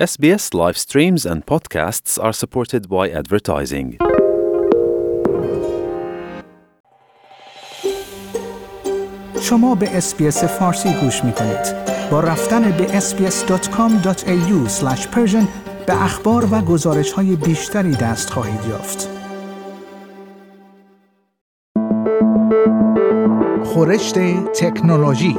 SBS live streams and podcasts are supported by advertising. شما به اسپیس فارسی گوش می کنید. با رفتن به sbs.com.au به اخبار و گزارش های بیشتری دست خواهید یافت. خورشت تکنولوژی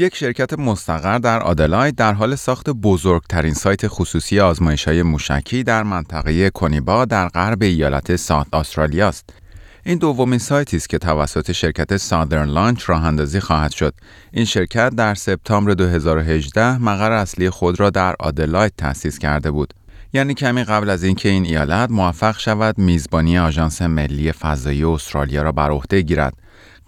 یک شرکت مستقر در آدلاید در حال ساخت بزرگترین سایت خصوصی آزمایش های موشکی در منطقه کنیبا در غرب ایالت ساوت استرالیا است. این دومین سایتی است که توسط شرکت سادرن لانچ راه اندازی خواهد شد. این شرکت در سپتامبر 2018 مقر اصلی خود را در آدلاید تأسیس کرده بود. یعنی کمی قبل از اینکه این ایالت موفق شود میزبانی آژانس ملی فضایی استرالیا را بر عهده گیرد.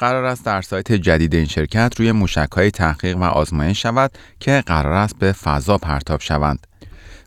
قرار است در سایت جدید این شرکت روی موشک‌های تحقیق و آزمایش شود که قرار است به فضا پرتاب شوند.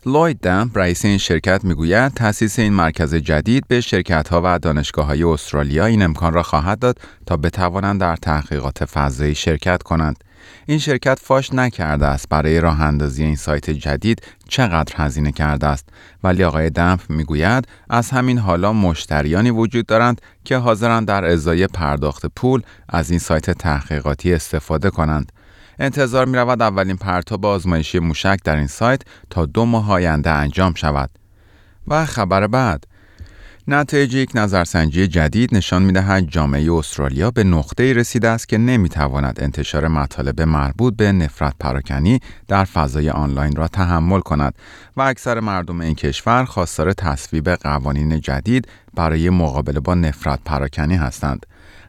لوید دمپ رئیس این شرکت می‌گوید تأسیس این مرکز جدید به شرکت ها و دانشگاه های استرالیا این امکان را خواهد داد تا بتوانند در تحقیقات فضایی شرکت کنند. این شرکت فاش نکرده است برای راه اندازی این سایت جدید چقدر هزینه کرده است ولی آقای دمپ می‌گوید از همین حالا مشتریانی وجود دارند که حاضرند در ازای پرداخت پول از این سایت تحقیقاتی استفاده کنند انتظار می رود اولین پرتاب آزمایشی موشک در این سایت تا دو ماه آینده انجام شود. و خبر بعد نتایج یک نظرسنجی جدید نشان می دهد جامعه استرالیا به نقطه رسیده است که نمی تواند انتشار مطالب مربوط به نفرت پراکنی در فضای آنلاین را تحمل کند و اکثر مردم این کشور خواستار تصویب قوانین جدید برای مقابله با نفرت پراکنی هستند.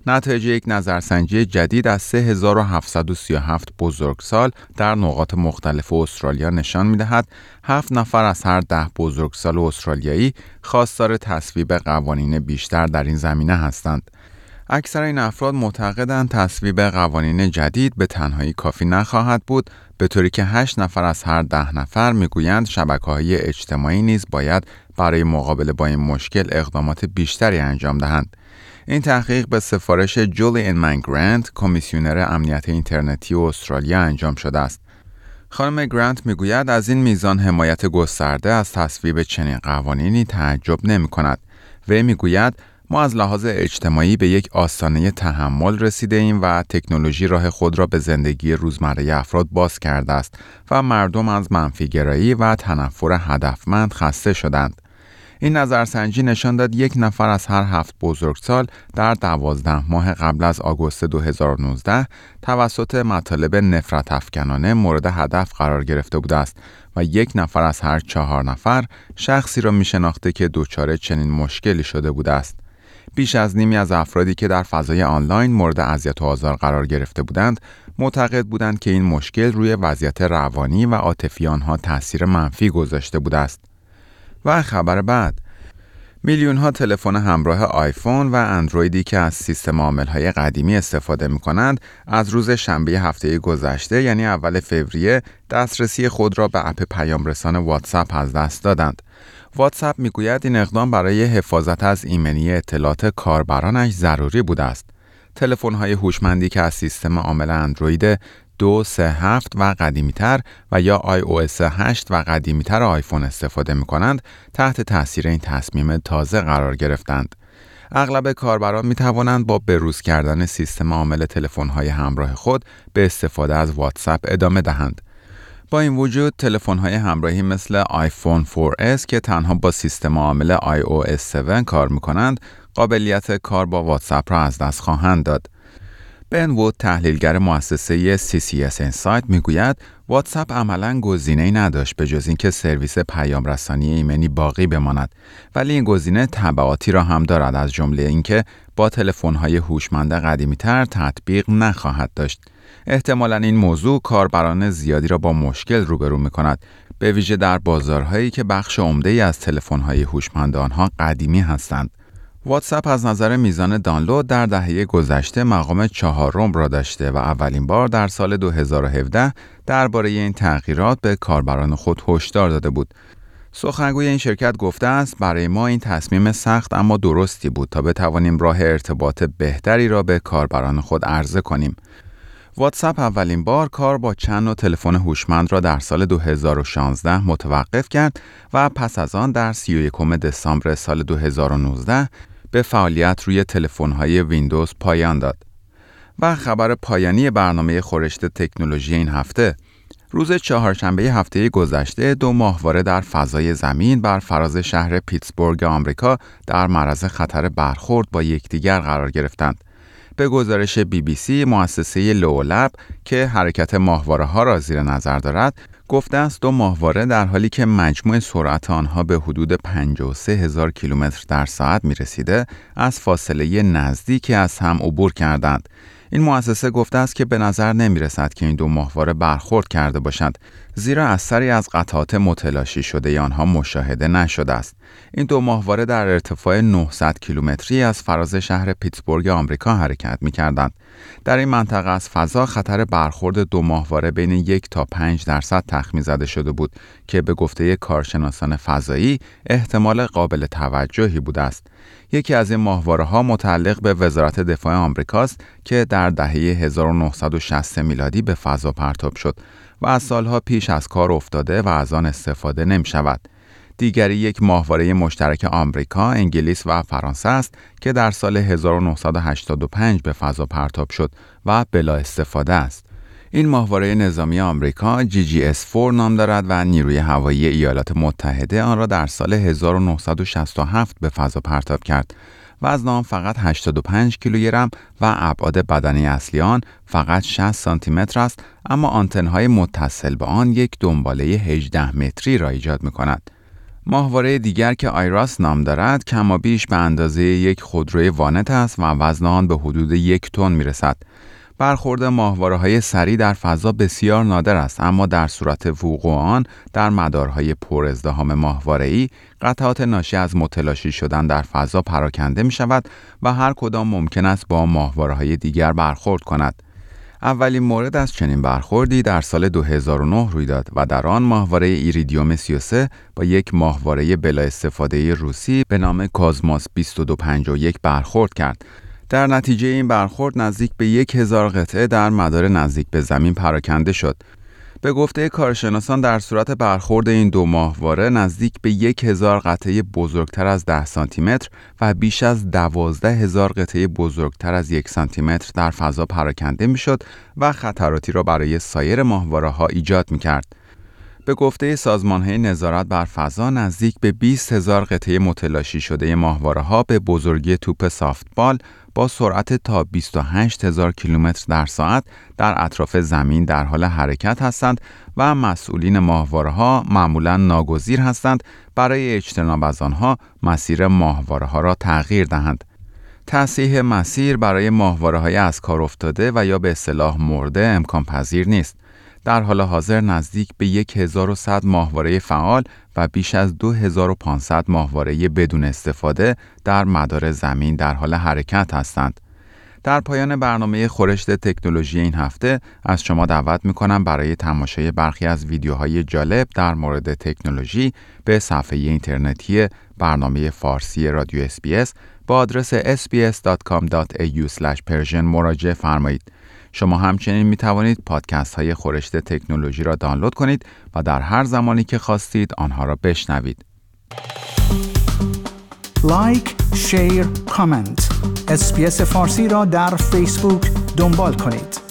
نتایج یک نظرسنجی جدید از 3737 بزرگسال در نقاط مختلف استرالیا نشان می دهد 7 نفر از هر ده بزرگسال استرالیایی خواستار تصویب قوانین بیشتر در این زمینه هستند. اکثر این افراد معتقدند تصویب قوانین جدید به تنهایی کافی نخواهد بود به طوری که 8 نفر از هر ده نفر می‌گویند شبکه های اجتماعی نیز باید برای مقابله با این مشکل اقدامات بیشتری انجام دهند. این تحقیق به سفارش جولی من گرانت کمیسیونر امنیت اینترنتی استرالیا انجام شده است. خانم گرانت می‌گوید از این میزان حمایت گسترده از تصویب چنین قوانینی تعجب نمی کند. وی می‌گوید ما از لحاظ اجتماعی به یک آستانه تحمل رسیده ایم و تکنولوژی راه خود را به زندگی روزمره افراد باز کرده است و مردم از منفیگرایی و تنفر هدفمند خسته شدند. این نظرسنجی نشان داد یک نفر از هر هفت بزرگسال در دوازده ماه قبل از آگوست 2019 توسط مطالب نفرت افکنانه مورد هدف قرار گرفته بوده است و یک نفر از هر چهار نفر شخصی را می شناخته که دچار چنین مشکلی شده بوده است. بیش از نیمی از افرادی که در فضای آنلاین مورد اذیت و آزار قرار گرفته بودند معتقد بودند که این مشکل روی وضعیت روانی و عاطفی آنها تاثیر منفی گذاشته بوده است. و خبر بعد میلیون ها تلفن همراه آیفون و اندرویدی که از سیستم عامل های قدیمی استفاده می کنند از روز شنبه هفته گذشته یعنی اول فوریه دسترسی خود را به اپ پیام رسان واتساپ از دست دادند. واتساپ می‌گوید این اقدام برای حفاظت از ایمنی اطلاعات کاربرانش ضروری بوده است. تلفن های هوشمندی که از سیستم عامل اندروید دو سه هفت و قدیمیتر و یا او 8 و قدیمیتر آیفون استفاده می کنند تحت تاثیر این تصمیم تازه قرار گرفتند. اغلب کاربران می توانند با بروز کردن سیستم عامل تلفن های همراه خود به استفاده از واتساپ ادامه دهند. با این وجود تلفن های همراهی مثل آیفون 4S که تنها با سیستم عامل iOS 7 کار می کنند قابلیت کار با واتساپ را از دست خواهند داد. بن وود تحلیلگر مؤسسه CCS Insight می‌گوید واتساپ عملا گزینه‌ای نداشت به جز اینکه سرویس پیام رسانی ایمنی باقی بماند. ولی این گزینه تبعاتی را هم دارد از جمله اینکه با تلفن‌های هوشمند قدیمی‌تر تطبیق نخواهد داشت. احتمالا این موضوع کاربران زیادی را با مشکل روبرو می کند به ویژه در بازارهایی که بخش عمده ای از تلفن‌های هوشمند آنها قدیمی هستند. واتساپ از نظر میزان دانلود در دهه گذشته مقام چهارم را داشته و اولین بار در سال 2017 درباره این تغییرات به کاربران خود هشدار داده بود. سخنگوی این شرکت گفته است برای ما این تصمیم سخت اما درستی بود تا بتوانیم راه ارتباط بهتری را به کاربران خود عرضه کنیم. واتساپ اولین بار کار با چند نوع تلفن هوشمند را در سال 2016 متوقف کرد و پس از آن در 31 دسامبر سال 2019 به فعالیت روی تلفن‌های ویندوز پایان داد. و خبر پایانی برنامه خورشت تکنولوژی این هفته روز چهارشنبه هفته گذشته دو ماهواره در فضای زمین بر فراز شهر پیتسبورگ آمریکا در معرض خطر برخورد با یکدیگر قرار گرفتند. به گزارش بی بی سی مؤسسه لولب که حرکت ماهواره ها را زیر نظر دارد گفته است دو ماهواره در حالی که مجموع سرعت آنها به حدود 53 هزار کیلومتر در ساعت می رسیده از فاصله نزدیکی از هم عبور کردند. این مؤسسه گفته است که به نظر نمی رسد که این دو ماهواره برخورد کرده باشند زیرا اثری از قطعات متلاشی شده آنها مشاهده نشده است این دو ماهواره در ارتفاع 900 کیلومتری از فراز شهر پیتسبورگ آمریکا حرکت می کردند. در این منطقه از فضا خطر برخورد دو ماهواره بین یک تا 5 درصد تخمین زده شده بود که به گفته کارشناسان فضایی احتمال قابل توجهی بوده است. یکی از این ماهواره ها متعلق به وزارت دفاع آمریکاست که در دهه 1960 میلادی به فضا پرتاب شد و از سالها پیش از کار افتاده و از آن استفاده نمی شود. دیگری یک ماهواره مشترک آمریکا، انگلیس و فرانسه است که در سال 1985 به فضا پرتاب شد و بلا استفاده است. این ماهواره نظامی آمریکا GGS-4 نام دارد و نیروی هوایی ایالات متحده آن را در سال 1967 به فضا پرتاب کرد. وزن آن فقط 85 کیلوگرم و ابعاد بدنی اصلی آن فقط 60 سانتی متر است اما آنتنهای متصل به آن یک دنباله 18 متری را ایجاد می کند. ماهواره دیگر که آیراس نام دارد کما بیش به اندازه یک خودروی وانت است و وزن آن به حدود یک تن می رسد. برخورد ماهواره های سری در فضا بسیار نادر است اما در صورت وقوع آن در مدارهای پر ازدهام ماهواره ای قطعات ناشی از متلاشی شدن در فضا پراکنده می شود و هر کدام ممکن است با ماهواره های دیگر برخورد کند. اولین مورد از چنین برخوردی در سال 2009 روی داد و در آن ماهواره ایریدیوم 33 با یک ماهواره بلا استفاده روسی به نام کازماس 2251 برخورد کرد. در نتیجه این برخورد نزدیک به یک هزار قطعه در مدار نزدیک به زمین پراکنده شد. به گفته کارشناسان در صورت برخورد این دو ماهواره نزدیک به یک هزار قطعه بزرگتر از ده سانتی متر و بیش از دوازده هزار قطعه بزرگتر از یک سانتی متر در فضا پراکنده می‌شد و خطراتی را برای سایر ماهواره ها ایجاد می کرد. به گفته سازمان های نظارت بر فضا نزدیک به 20 هزار قطعه متلاشی شده ماهواره ها به بزرگی توپ سافتبال با سرعت تا 28 هزار کیلومتر در ساعت در اطراف زمین در حال حرکت هستند و مسئولین ماهواره ها معمولا ناگزیر هستند برای اجتناب از آنها مسیر ماهواره ها را تغییر دهند. تصحیح مسیر برای ماهواره های از کار افتاده و یا به اصطلاح مرده امکان پذیر نیست. در حال حاضر نزدیک به 1100 ماهواره فعال و بیش از 2500 ماهواره بدون استفاده در مدار زمین در حال حرکت هستند. در پایان برنامه خورشت تکنولوژی این هفته از شما دعوت می کنم برای تماشای برخی از ویدیوهای جالب در مورد تکنولوژی به صفحه اینترنتی برنامه فارسی رادیو اسپیس با آدرس sbs.com.au/persian مراجعه فرمایید. شما همچنین می توانید پادکست های خورشت تکنولوژی را دانلود کنید و در هر زمانی که خواستید آنها را بشنوید. like، share، comment. اسپیس فارسی را در فیسبوک دنبال کنید.